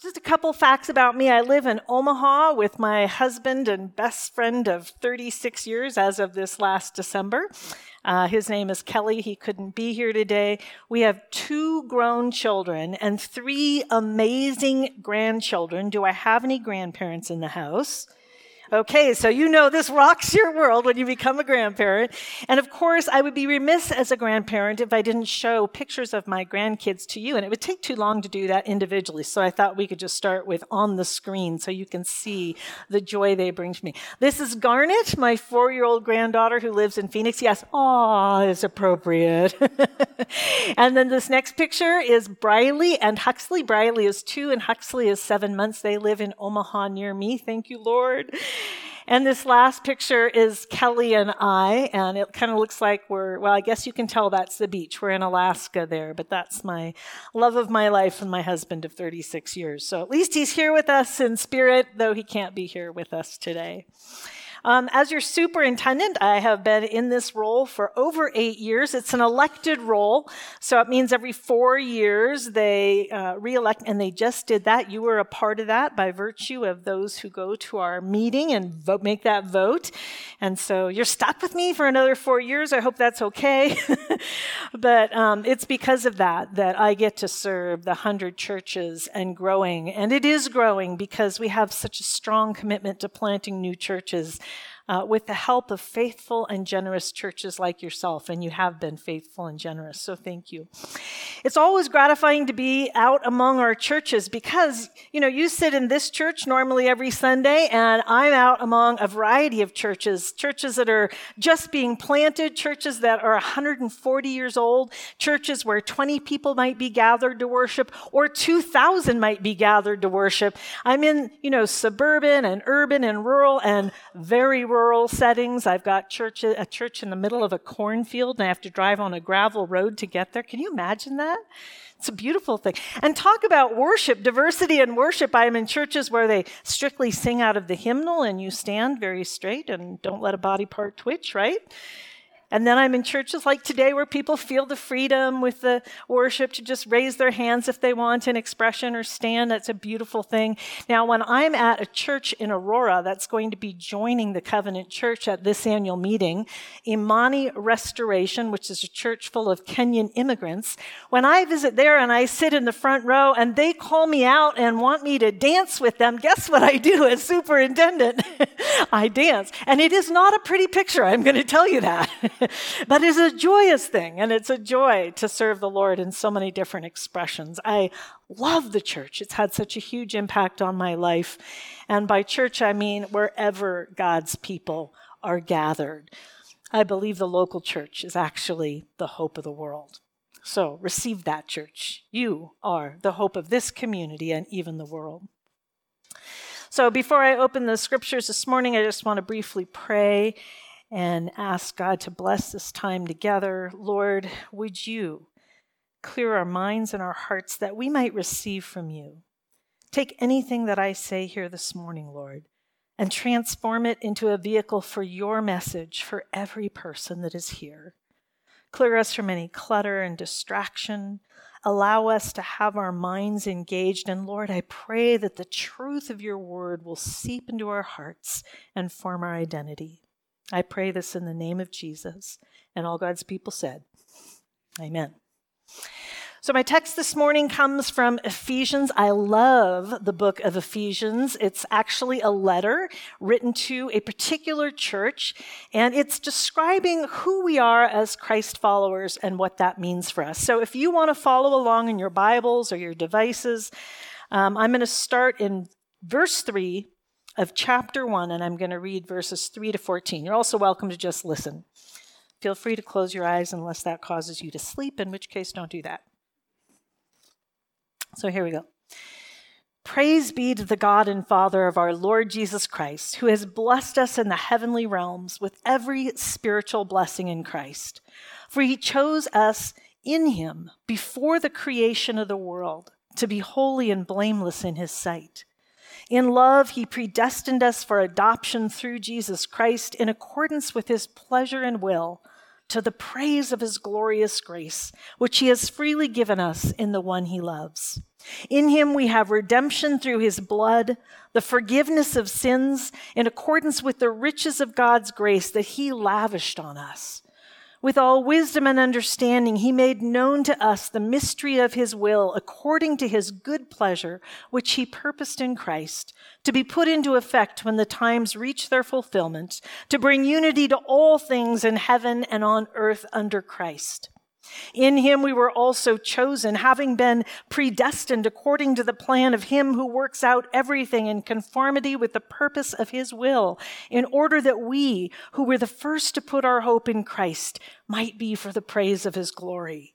just a couple facts about me. I live in Omaha with my husband and best friend of 36 years as of this last December. Uh, his name is Kelly. He couldn't be here today. We have two grown children and three amazing grandchildren. Do I have any grandparents in the house? Okay, so you know this rocks your world when you become a grandparent. And of course, I would be remiss as a grandparent if I didn't show pictures of my grandkids to you. And it would take too long to do that individually. So I thought we could just start with on the screen so you can see the joy they bring to me. This is Garnet, my four year old granddaughter who lives in Phoenix. Yes, aw, is appropriate. and then this next picture is Briley and Huxley. Briley is two and Huxley is seven months. They live in Omaha near me. Thank you, Lord. And this last picture is Kelly and I, and it kind of looks like we're, well, I guess you can tell that's the beach. We're in Alaska there, but that's my love of my life and my husband of 36 years. So at least he's here with us in spirit, though he can't be here with us today. Um, as your superintendent, I have been in this role for over eight years. It's an elected role, so it means every four years they uh, reelect, and they just did that. You were a part of that by virtue of those who go to our meeting and vote, make that vote. And so you're stuck with me for another four years. I hope that's okay. but um, it's because of that that I get to serve the hundred churches and growing. And it is growing because we have such a strong commitment to planting new churches uh, with the help of faithful and generous churches like yourself, and you have been faithful and generous, so thank you. It's always gratifying to be out among our churches because, you know, you sit in this church normally every Sunday, and I'm out among a variety of churches, churches that are just being planted, churches that are 140 years old, churches where 20 people might be gathered to worship, or 2,000 might be gathered to worship. I'm in, you know, suburban and urban and rural and very rural rural settings. I've got church, a church in the middle of a cornfield, and I have to drive on a gravel road to get there. Can you imagine that? It's a beautiful thing. And talk about worship, diversity in worship. I'm in churches where they strictly sing out of the hymnal and you stand very straight and don't let a body part twitch, right? And then I'm in churches like today where people feel the freedom with the worship to just raise their hands if they want an expression or stand. That's a beautiful thing. Now, when I'm at a church in Aurora that's going to be joining the Covenant Church at this annual meeting, Imani Restoration, which is a church full of Kenyan immigrants, when I visit there and I sit in the front row and they call me out and want me to dance with them, guess what I do as superintendent? I dance. And it is not a pretty picture, I'm going to tell you that. but it's a joyous thing, and it's a joy to serve the Lord in so many different expressions. I love the church. It's had such a huge impact on my life. And by church, I mean wherever God's people are gathered. I believe the local church is actually the hope of the world. So receive that, church. You are the hope of this community and even the world. So before I open the scriptures this morning, I just want to briefly pray and ask God to bless this time together. Lord, would you clear our minds and our hearts that we might receive from you? Take anything that I say here this morning, Lord, and transform it into a vehicle for your message for every person that is here. Clear us from any clutter and distraction. Allow us to have our minds engaged. And Lord, I pray that the truth of your word will seep into our hearts and form our identity. I pray this in the name of Jesus. And all God's people said, Amen. So, my text this morning comes from Ephesians. I love the book of Ephesians. It's actually a letter written to a particular church, and it's describing who we are as Christ followers and what that means for us. So, if you want to follow along in your Bibles or your devices, um, I'm going to start in verse 3 of chapter 1, and I'm going to read verses 3 to 14. You're also welcome to just listen. Feel free to close your eyes unless that causes you to sleep, in which case, don't do that. So here we go. Praise be to the God and Father of our Lord Jesus Christ, who has blessed us in the heavenly realms with every spiritual blessing in Christ. For he chose us in him before the creation of the world to be holy and blameless in his sight. In love, he predestined us for adoption through Jesus Christ in accordance with his pleasure and will, to the praise of his glorious grace, which he has freely given us in the one he loves. In him we have redemption through his blood, the forgiveness of sins in accordance with the riches of God's grace that he lavished on us. With all wisdom and understanding, he made known to us the mystery of his will according to his good pleasure, which he purposed in Christ, to be put into effect when the times reach their fulfillment, to bring unity to all things in heaven and on earth under Christ. In him we were also chosen, having been predestined according to the plan of him who works out everything in conformity with the purpose of his will, in order that we, who were the first to put our hope in Christ, might be for the praise of his glory.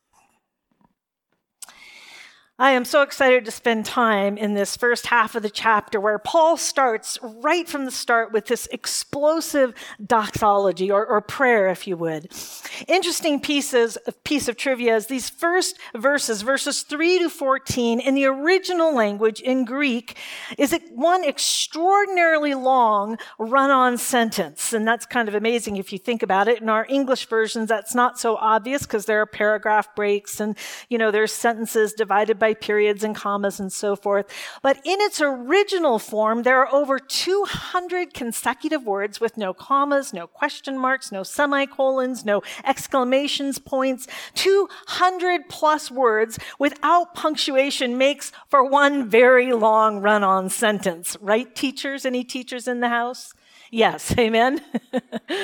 I am so excited to spend time in this first half of the chapter where Paul starts right from the start with this explosive doxology or, or prayer, if you would. Interesting pieces, piece of trivia is these first verses, verses 3 to 14, in the original language in Greek, is one extraordinarily long run on sentence. And that's kind of amazing if you think about it. In our English versions, that's not so obvious because there are paragraph breaks and, you know, there's sentences divided by periods and commas and so forth. But in its original form, there are over 200 consecutive words with no commas, no question marks, no semicolons, no exclamations points. 200 plus words without punctuation makes for one very long run on sentence. Right, teachers? Any teachers in the house? Yes, amen.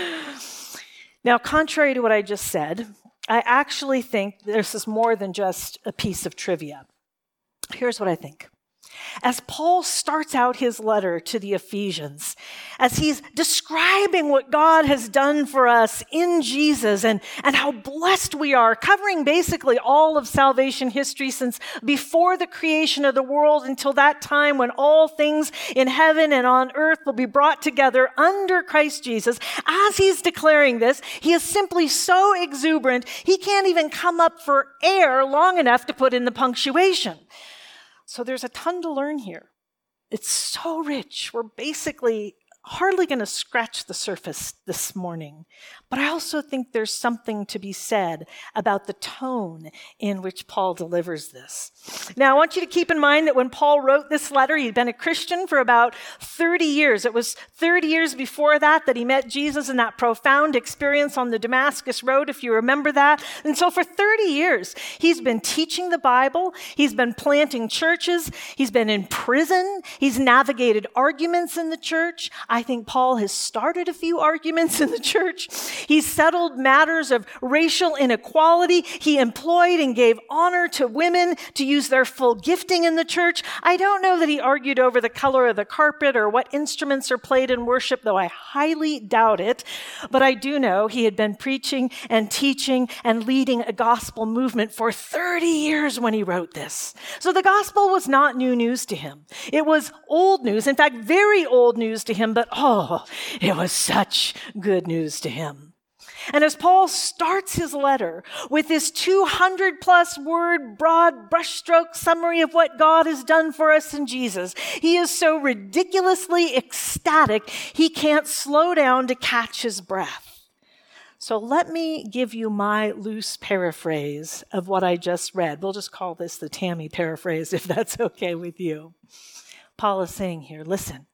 now, contrary to what I just said, I actually think this is more than just a piece of trivia. Here's what I think. As Paul starts out his letter to the Ephesians, as he's describing what God has done for us in Jesus and, and how blessed we are, covering basically all of salvation history since before the creation of the world until that time when all things in heaven and on earth will be brought together under Christ Jesus. As he's declaring this, he is simply so exuberant, he can't even come up for air long enough to put in the punctuation. So there's a ton to learn here. It's so rich. We're basically hardly going to scratch the surface this morning. But I also think there's something to be said about the tone in which Paul delivers this. Now, I want you to keep in mind that when Paul wrote this letter, he'd been a Christian for about 30 years. It was 30 years before that that he met Jesus in that profound experience on the Damascus Road, if you remember that. And so for 30 years, he's been teaching the Bible, he's been planting churches, he's been in prison, he's navigated arguments in the church. Think Paul has started a few arguments in the church. He settled matters of racial inequality. He employed and gave honor to women to use their full gifting in the church. I don't know that he argued over the color of the carpet or what instruments are played in worship, though I highly doubt it. But I do know he had been preaching and teaching and leading a gospel movement for 30 years when he wrote this. So the gospel was not new news to him. It was old news. In fact, very old news to him, but but oh, it was such good news to him. And as Paul starts his letter with this 200 plus word broad brushstroke summary of what God has done for us in Jesus, he is so ridiculously ecstatic he can't slow down to catch his breath. So let me give you my loose paraphrase of what I just read. We'll just call this the Tammy paraphrase if that's okay with you. Paul is saying here, listen.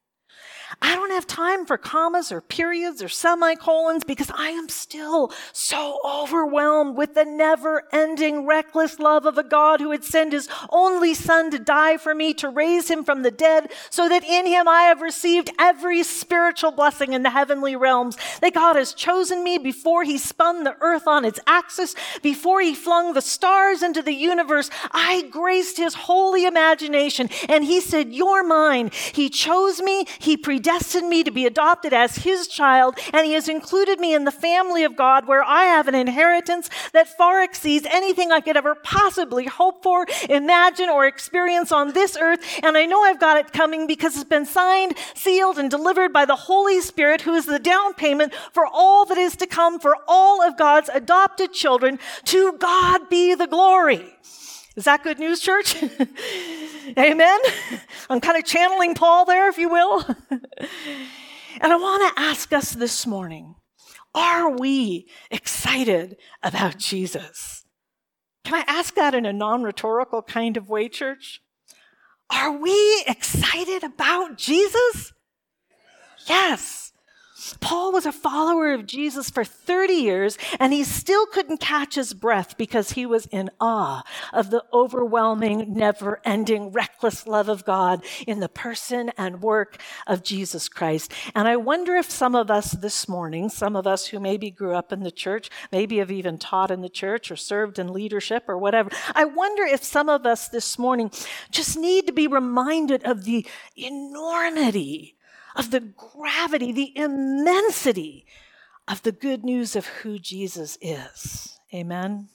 I don't have time for commas or periods or semicolons because I am still so overwhelmed with the never ending, reckless love of a God who would send his only son to die for me, to raise him from the dead, so that in him I have received every spiritual blessing in the heavenly realms. That God has chosen me before he spun the earth on its axis, before he flung the stars into the universe. I graced his holy imagination and he said, You're mine. He chose me, he predestined chosen me to be adopted as his child, and he has included me in the family of God where I have an inheritance that far exceeds anything I could ever possibly hope for, imagine, or experience on this earth. And I know I've got it coming because it's been signed, sealed, and delivered by the Holy Spirit, who is the down payment for all that is to come for all of God's adopted children. To God be the glory. Is that good news, church? Amen? I'm kind of channeling Paul there, if you will. and I want to ask us this morning are we excited about Jesus? Can I ask that in a non rhetorical kind of way, church? Are we excited about Jesus? Yes. Paul was a follower of Jesus for 30 years, and he still couldn't catch his breath because he was in awe of the overwhelming, never ending, reckless love of God in the person and work of Jesus Christ. And I wonder if some of us this morning, some of us who maybe grew up in the church, maybe have even taught in the church or served in leadership or whatever, I wonder if some of us this morning just need to be reminded of the enormity of the gravity, the immensity of the good news of who Jesus is. Amen.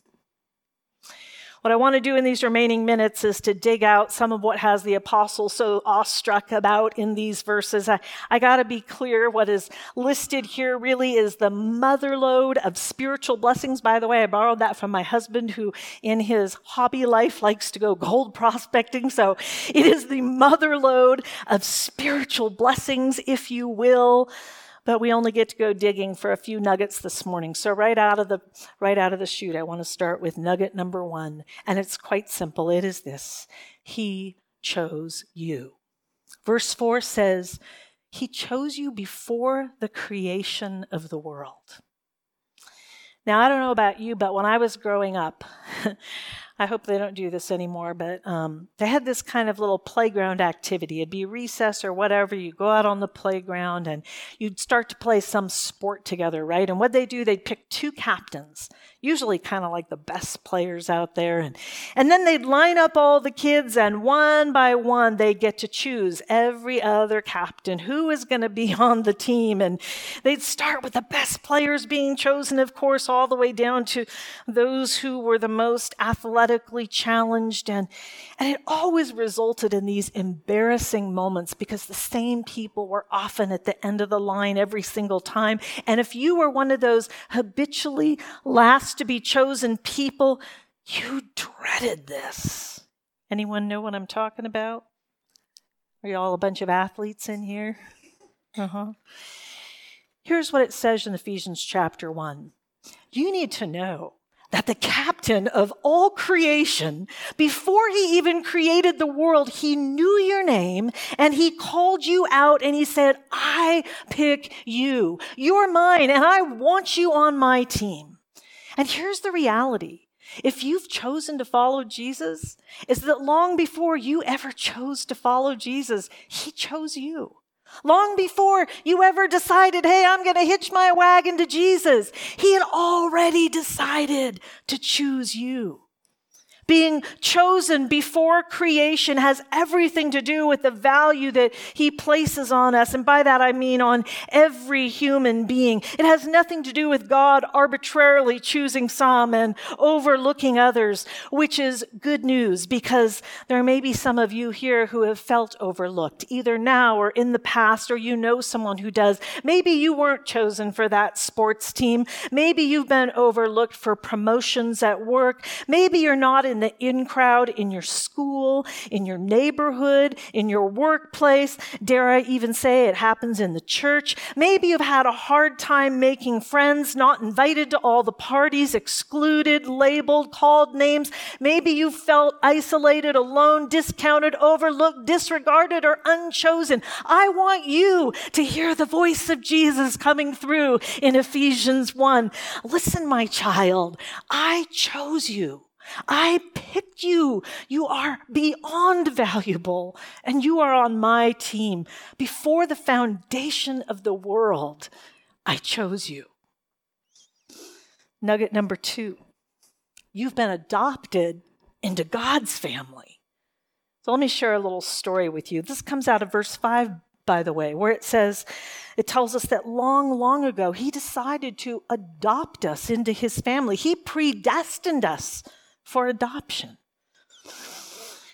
What I want to do in these remaining minutes is to dig out some of what has the apostle so awestruck about in these verses. I, I got to be clear what is listed here really is the motherlode of spiritual blessings. By the way, I borrowed that from my husband who in his hobby life likes to go gold prospecting. So it is the motherlode of spiritual blessings, if you will but we only get to go digging for a few nuggets this morning. So right out of the right out of the chute, I want to start with nugget number 1, and it's quite simple. It is this. He chose you. Verse 4 says, he chose you before the creation of the world. Now, I don't know about you, but when I was growing up, I hope they don't do this anymore, but um, they had this kind of little playground activity. It'd be recess or whatever. You go out on the playground and you'd start to play some sport together, right? And what they do, they'd pick two captains, usually kind of like the best players out there. And, and then they'd line up all the kids, and one by one, they'd get to choose every other captain who is going to be on the team. And they'd start with the best players being chosen, of course, all the way down to those who were the most athletically challenged. And, and it always resulted in these embarrassing moments because the same people were often at the end of the line every single time. And if you were one of those habitually last to be chosen people, you dreaded this. Anyone know what I'm talking about? Are you all a bunch of athletes in here? Uh huh. Here's what it says in Ephesians chapter 1. You need to know that the captain of all creation, before he even created the world, he knew your name and he called you out and he said, I pick you. You're mine and I want you on my team. And here's the reality. If you've chosen to follow Jesus, is that long before you ever chose to follow Jesus, he chose you. Long before you ever decided, hey, I'm going to hitch my wagon to Jesus, He had already decided to choose you. Being chosen before creation has everything to do with the value that he places on us. And by that I mean on every human being. It has nothing to do with God arbitrarily choosing some and overlooking others, which is good news because there may be some of you here who have felt overlooked, either now or in the past, or you know someone who does. Maybe you weren't chosen for that sports team. Maybe you've been overlooked for promotions at work. Maybe you're not in in the in crowd in your school, in your neighborhood, in your workplace. Dare I even say it happens in the church? Maybe you've had a hard time making friends, not invited to all the parties, excluded, labeled, called names. Maybe you felt isolated, alone, discounted, overlooked, disregarded, or unchosen. I want you to hear the voice of Jesus coming through in Ephesians 1. Listen, my child, I chose you. I picked you. You are beyond valuable, and you are on my team. Before the foundation of the world, I chose you. Nugget number two you've been adopted into God's family. So let me share a little story with you. This comes out of verse 5 by the way, where it says, it tells us that long, long ago, he decided to adopt us into his family. He predestined us for adoption.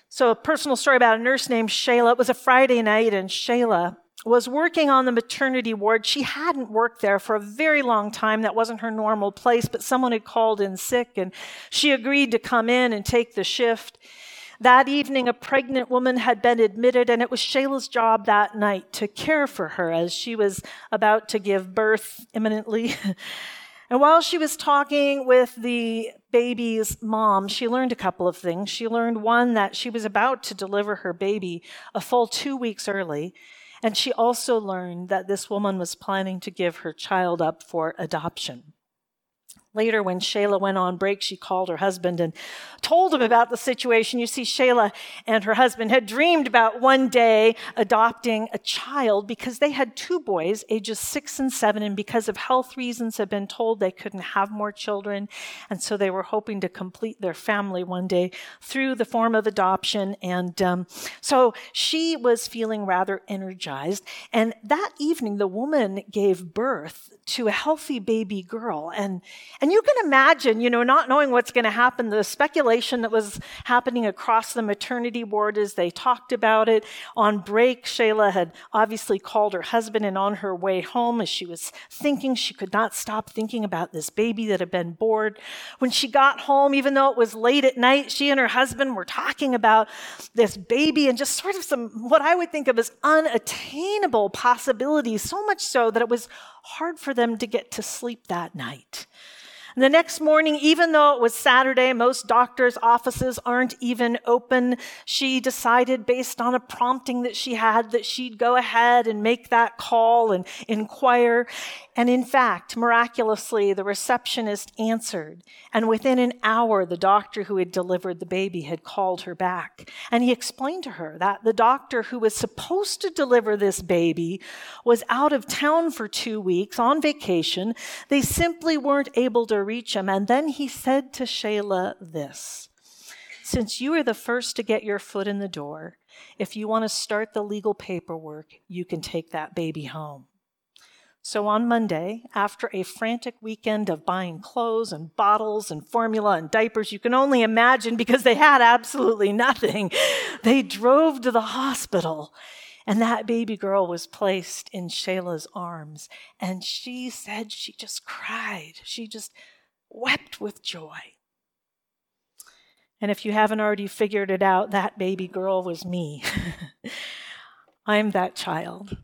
So, a personal story about a nurse named Shayla. It was a Friday night, and Shayla was working on the maternity ward. She hadn't worked there for a very long time. That wasn't her normal place, but someone had called in sick, and she agreed to come in and take the shift. That evening, a pregnant woman had been admitted, and it was Shayla's job that night to care for her as she was about to give birth imminently. and while she was talking with the baby's mom, she learned a couple of things. She learned one, that she was about to deliver her baby a full two weeks early. And she also learned that this woman was planning to give her child up for adoption. Later, when Shayla went on break, she called her husband and told him about the situation. You see, Shayla and her husband had dreamed about one day adopting a child because they had two boys, ages six and seven, and because of health reasons, had been told they couldn't have more children. And so they were hoping to complete their family one day through the form of adoption. And um, so she was feeling rather energized. And that evening, the woman gave birth to a healthy baby girl. And, and you can imagine, you know, not knowing what's going to happen, the speculation that was happening across the maternity ward as they talked about it. On break, Shayla had obviously called her husband, and on her way home, as she was thinking, she could not stop thinking about this baby that had been born. When she got home, even though it was late at night, she and her husband were talking about this baby and just sort of some, what I would think of as unattainable possibilities, so much so that it was hard for them to get to sleep that night. And the next morning, even though it was Saturday, most doctors' offices aren't even open. She decided, based on a prompting that she had, that she'd go ahead and make that call and inquire. And in fact, miraculously, the receptionist answered. And within an hour, the doctor who had delivered the baby had called her back. And he explained to her that the doctor who was supposed to deliver this baby was out of town for two weeks on vacation. They simply weren't able to reach him. And then he said to Shayla this Since you are the first to get your foot in the door, if you want to start the legal paperwork, you can take that baby home. So on Monday, after a frantic weekend of buying clothes and bottles and formula and diapers, you can only imagine because they had absolutely nothing, they drove to the hospital. And that baby girl was placed in Shayla's arms. And she said she just cried. She just wept with joy. And if you haven't already figured it out, that baby girl was me. I'm that child.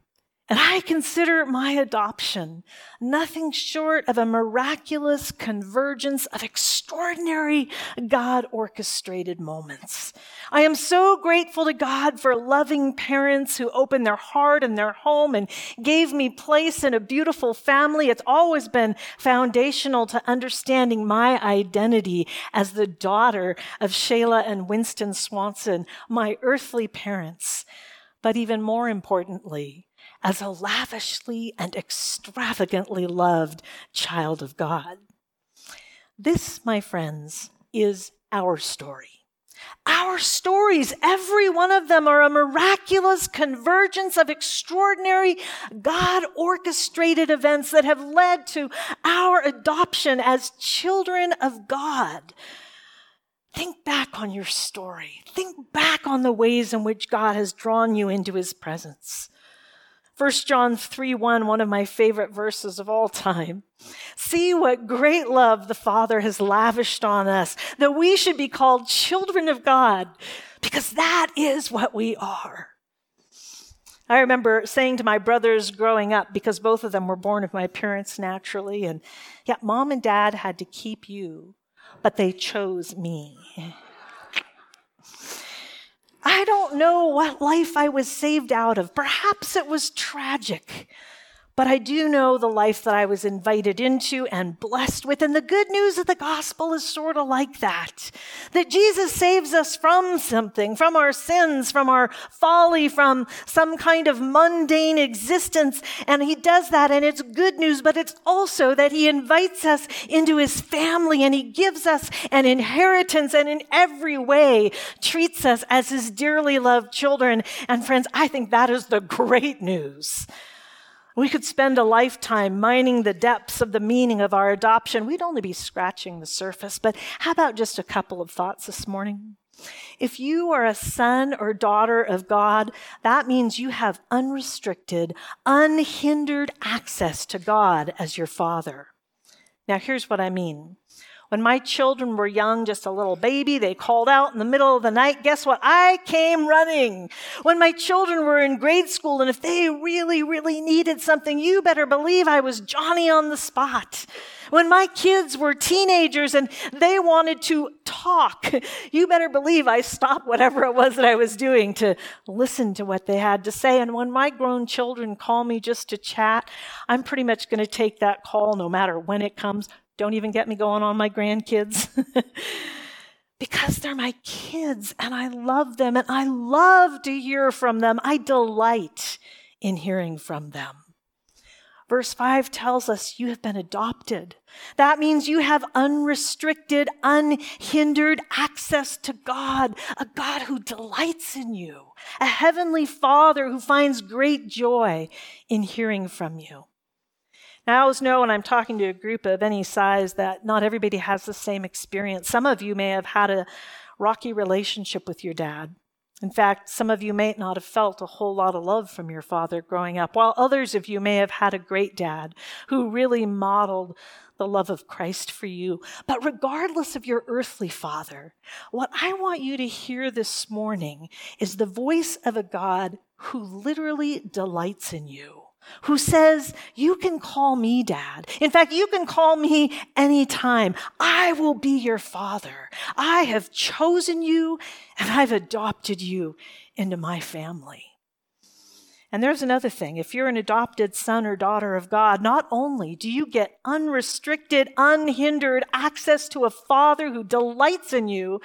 And I consider my adoption nothing short of a miraculous convergence of extraordinary God orchestrated moments. I am so grateful to God for loving parents who opened their heart and their home and gave me place in a beautiful family. It's always been foundational to understanding my identity as the daughter of Shayla and Winston Swanson, my earthly parents. But even more importantly, as a lavishly and extravagantly loved child of God. This, my friends, is our story. Our stories, every one of them, are a miraculous convergence of extraordinary God orchestrated events that have led to our adoption as children of God. Think back on your story. Think back on the ways in which God has drawn you into his presence. 1 John 3 1, one of my favorite verses of all time. See what great love the Father has lavished on us, that we should be called children of God, because that is what we are. I remember saying to my brothers growing up, because both of them were born of my parents naturally, and yet mom and dad had to keep you, but they chose me. I don't know what life I was saved out of. Perhaps it was tragic. But I do know the life that I was invited into and blessed with. And the good news of the gospel is sort of like that that Jesus saves us from something, from our sins, from our folly, from some kind of mundane existence. And he does that, and it's good news, but it's also that he invites us into his family and he gives us an inheritance and in every way treats us as his dearly loved children. And friends, I think that is the great news. We could spend a lifetime mining the depths of the meaning of our adoption. We'd only be scratching the surface, but how about just a couple of thoughts this morning? If you are a son or daughter of God, that means you have unrestricted, unhindered access to God as your father. Now, here's what I mean. When my children were young, just a little baby, they called out in the middle of the night. Guess what? I came running. When my children were in grade school, and if they really, really needed something, you better believe I was Johnny on the spot. When my kids were teenagers and they wanted to talk, you better believe I stopped whatever it was that I was doing to listen to what they had to say. And when my grown children call me just to chat, I'm pretty much going to take that call no matter when it comes, don't even get me going on my grandkids. because they're my kids and I love them and I love to hear from them. I delight in hearing from them. Verse 5 tells us you have been adopted. That means you have unrestricted, unhindered access to God, a God who delights in you, a heavenly Father who finds great joy in hearing from you. Now, I always know when I'm talking to a group of any size that not everybody has the same experience. Some of you may have had a rocky relationship with your dad. In fact, some of you may not have felt a whole lot of love from your father growing up, while others of you may have had a great dad who really modeled the love of Christ for you. But regardless of your earthly father, what I want you to hear this morning is the voice of a God who literally delights in you who says, You can call me dad. In fact, you can call me anytime. I will be your father. I have chosen you and I've adopted you into my family. And there's another thing. If you're an adopted son or daughter of God, not only do you get unrestricted, unhindered access to a father who delights in you,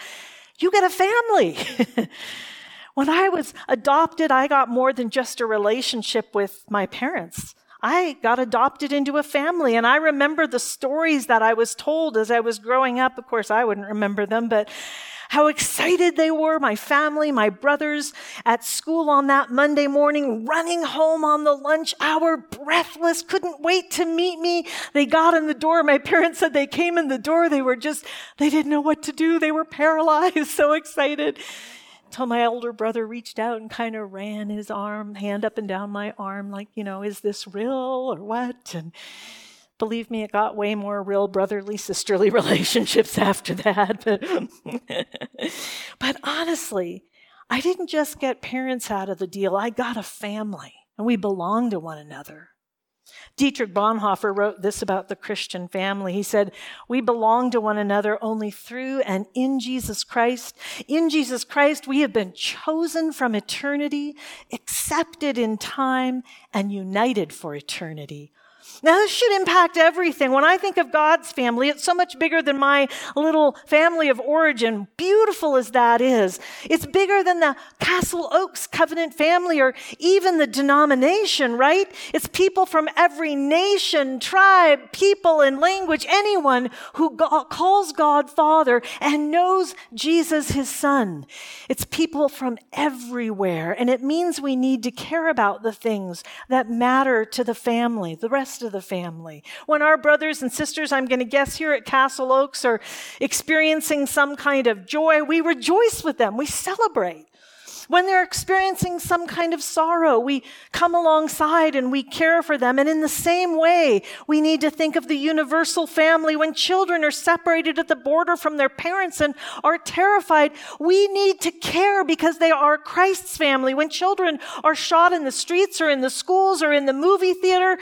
you get a family. When I was adopted, I got more than just a relationship with my parents. I got adopted into a family, and I remember the stories that I was told as I was growing up. Of course, I wouldn't remember them, but how excited they were, my family, my brothers at school on that Monday morning, running home on the lunch hour, breathless, couldn't wait to meet me. They got in the door. My parents said they came in the door. They were just, they didn't know what to do. They were paralyzed, so excited until my older brother reached out and kind of ran his arm, hand up and down my arm, like, you know, is this real or what? And believe me, it got way more real brotherly, sisterly relationships after that. But, but honestly, I didn't just get parents out of the deal, I got a family, and we belong to one another. Dietrich Bonhoeffer wrote this about the Christian family. He said, We belong to one another only through and in Jesus Christ. In Jesus Christ, we have been chosen from eternity, accepted in time, and united for eternity. Now, this should impact everything. When I think of God's family, it's so much bigger than my little family of origin, beautiful as that is. It's bigger than the Castle Oaks covenant family or even the denomination, right? It's people from every nation, tribe, people, and language, anyone who calls God Father and knows Jesus, his Son. It's people from everywhere, and it means we need to care about the things that matter to the family, the rest of the family. When our brothers and sisters, I'm going to guess here at Castle Oaks, are experiencing some kind of joy, we rejoice with them, we celebrate. When they're experiencing some kind of sorrow, we come alongside and we care for them. And in the same way, we need to think of the universal family. When children are separated at the border from their parents and are terrified, we need to care because they are Christ's family. When children are shot in the streets or in the schools or in the movie theater,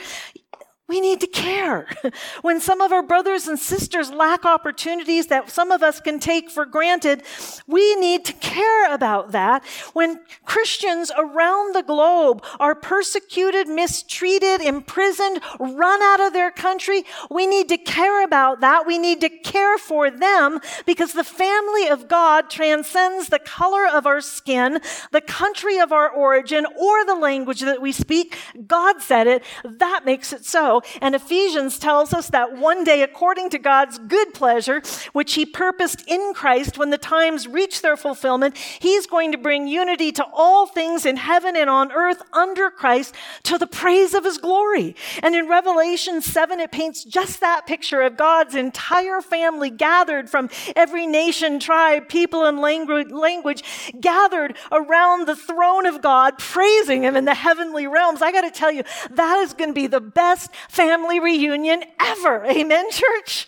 we need to care. When some of our brothers and sisters lack opportunities that some of us can take for granted, we need to care about that. When Christians around the globe are persecuted, mistreated, imprisoned, run out of their country, we need to care about that. We need to care for them because the family of God transcends the color of our skin, the country of our origin, or the language that we speak. God said it. That makes it so. And Ephesians tells us that one day, according to God's good pleasure, which He purposed in Christ when the times reach their fulfillment, He's going to bring unity to all things in heaven and on earth under Christ to the praise of His glory. And in Revelation 7, it paints just that picture of God's entire family gathered from every nation, tribe, people, and language, gathered around the throne of God, praising Him in the heavenly realms. I got to tell you, that is going to be the best family reunion ever. Amen, church?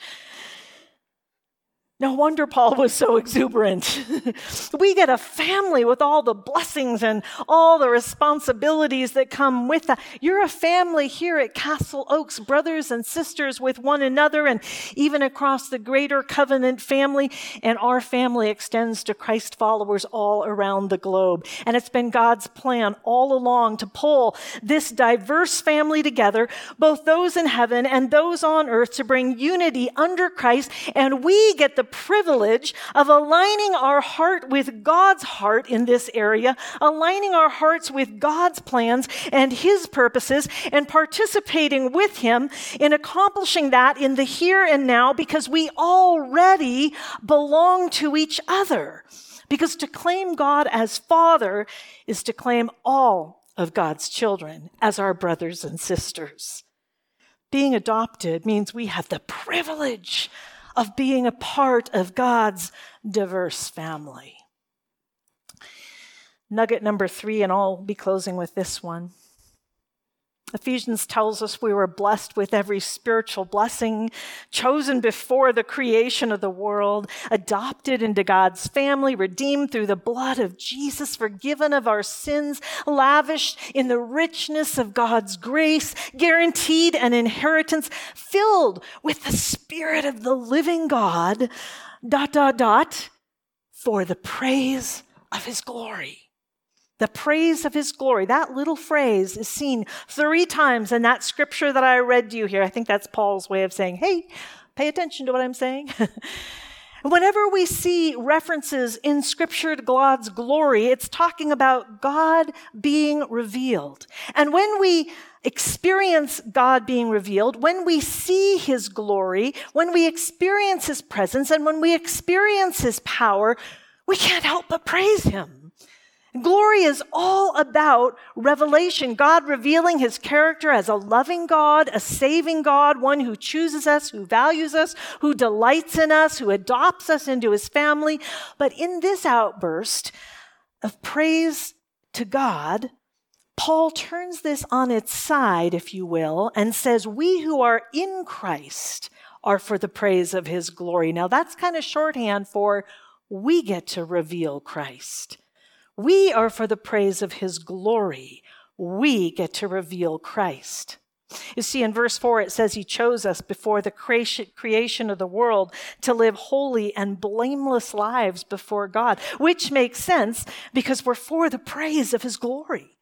No wonder Paul was so exuberant. we get a family with all the blessings and all the responsibilities that come with that. You're a family here at Castle Oaks, brothers and sisters with one another, and even across the greater covenant family. And our family extends to Christ followers all around the globe. And it's been God's plan all along to pull this diverse family together, both those in heaven and those on earth, to bring unity under Christ. And we get the privilege of aligning our heart with God's heart in this area, aligning our hearts with God's plans and His purposes, and participating with Him in accomplishing that in the here and now because we already belong to each other. Because to claim God as Father is to claim all of God's children as our brothers and sisters. Being adopted means we have the privilege of being a part of God's diverse family. Nugget number three, and I'll be closing with this one. Ephesians tells us we were blessed with every spiritual blessing, chosen before the creation of the world, adopted into God's family, redeemed through the blood of Jesus, forgiven of our sins, lavished in the richness of God's grace, guaranteed an inheritance, filled with the Spirit of the living God, dot, dot, dot, for the praise of his glory. The praise of his glory. That little phrase is seen three times in that scripture that I read to you here. I think that's Paul's way of saying, hey, pay attention to what I'm saying. Whenever we see references in scripture to God's glory, it's talking about God being revealed. And when we experience God being revealed, when we see his glory, when we experience his presence, and when we experience his power, we can't help but praise him. Glory is all about revelation, God revealing his character as a loving God, a saving God, one who chooses us, who values us, who delights in us, who adopts us into his family. But in this outburst of praise to God, Paul turns this on its side, if you will, and says, We who are in Christ are for the praise of his glory. Now, that's kind of shorthand for we get to reveal Christ. We are for the praise of his glory. We get to reveal Christ. You see, in verse 4, it says he chose us before the creation of the world to live holy and blameless lives before God, which makes sense because we're for the praise of his glory.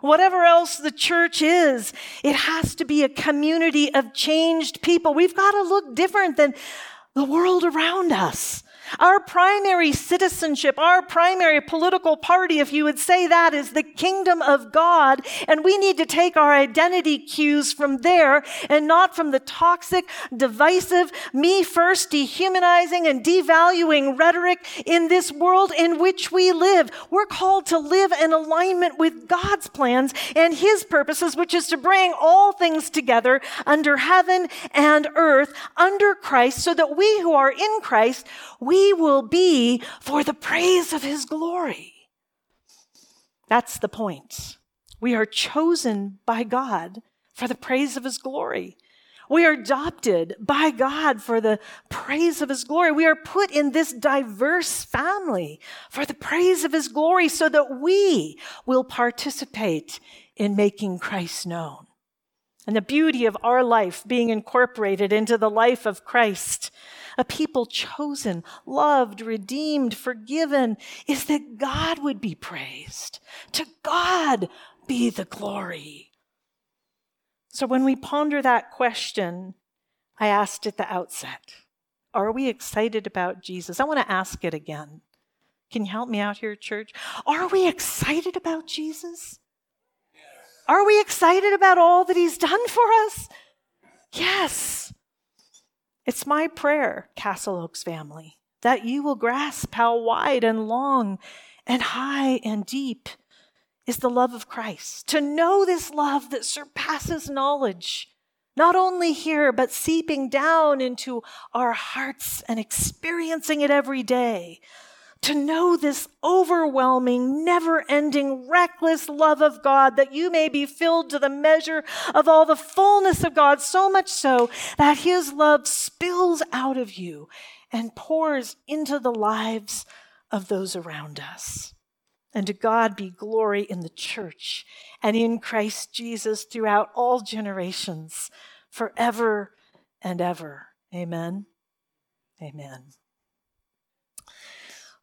Whatever else the church is, it has to be a community of changed people. We've got to look different than the world around us. Our primary citizenship, our primary political party, if you would say that, is the kingdom of God. And we need to take our identity cues from there and not from the toxic, divisive, me first, dehumanizing, and devaluing rhetoric in this world in which we live. We're called to live in alignment with God's plans and His purposes, which is to bring all things together under heaven and earth, under Christ, so that we who are in Christ, we we will be for the praise of his glory. That's the point. We are chosen by God for the praise of his glory. We are adopted by God for the praise of his glory. We are put in this diverse family for the praise of his glory so that we will participate in making Christ known. and the beauty of our life being incorporated into the life of Christ, a people chosen, loved, redeemed, forgiven, is that God would be praised. To God be the glory. So when we ponder that question, I asked at the outset, are we excited about Jesus? I want to ask it again. Can you help me out here, church? Are we excited about Jesus? Are we excited about all that He's done for us? Yes. It's my prayer, Castle Oaks family, that you will grasp how wide and long and high and deep is the love of Christ. To know this love that surpasses knowledge, not only here, but seeping down into our hearts and experiencing it every day to know this overwhelming, never ending, reckless love of God, that you may be filled to the measure of all the fullness of God, so much so that His love spills out of you and pours into the lives of those around us. And to God be glory in the church and in Christ Jesus throughout all generations, forever and ever. Amen. Amen.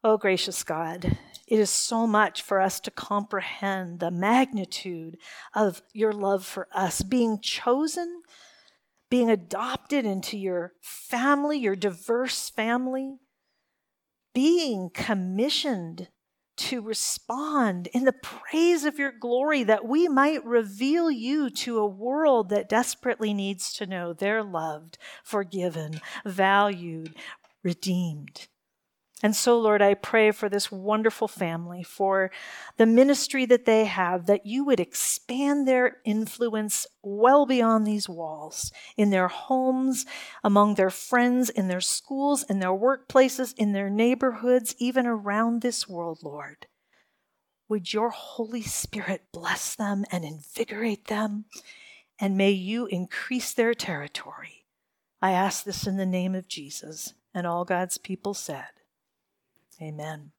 Oh, gracious God, it is so much for us to comprehend the magnitude of your love for us, being chosen, being adopted into your family, your diverse family, being commissioned to respond in the praise of your glory that we might reveal you to a world that desperately needs to know they're loved, forgiven, valued, redeemed. And so, Lord, I pray for this wonderful family, for the ministry that they have, that you would expand their influence well beyond these walls, in their homes, among their friends, in their schools, in their workplaces, in their neighborhoods, even around this world, Lord. Would your Holy Spirit bless them and invigorate them, and may you increase their territory. I ask this in the name of Jesus, and all God's people said. Amen.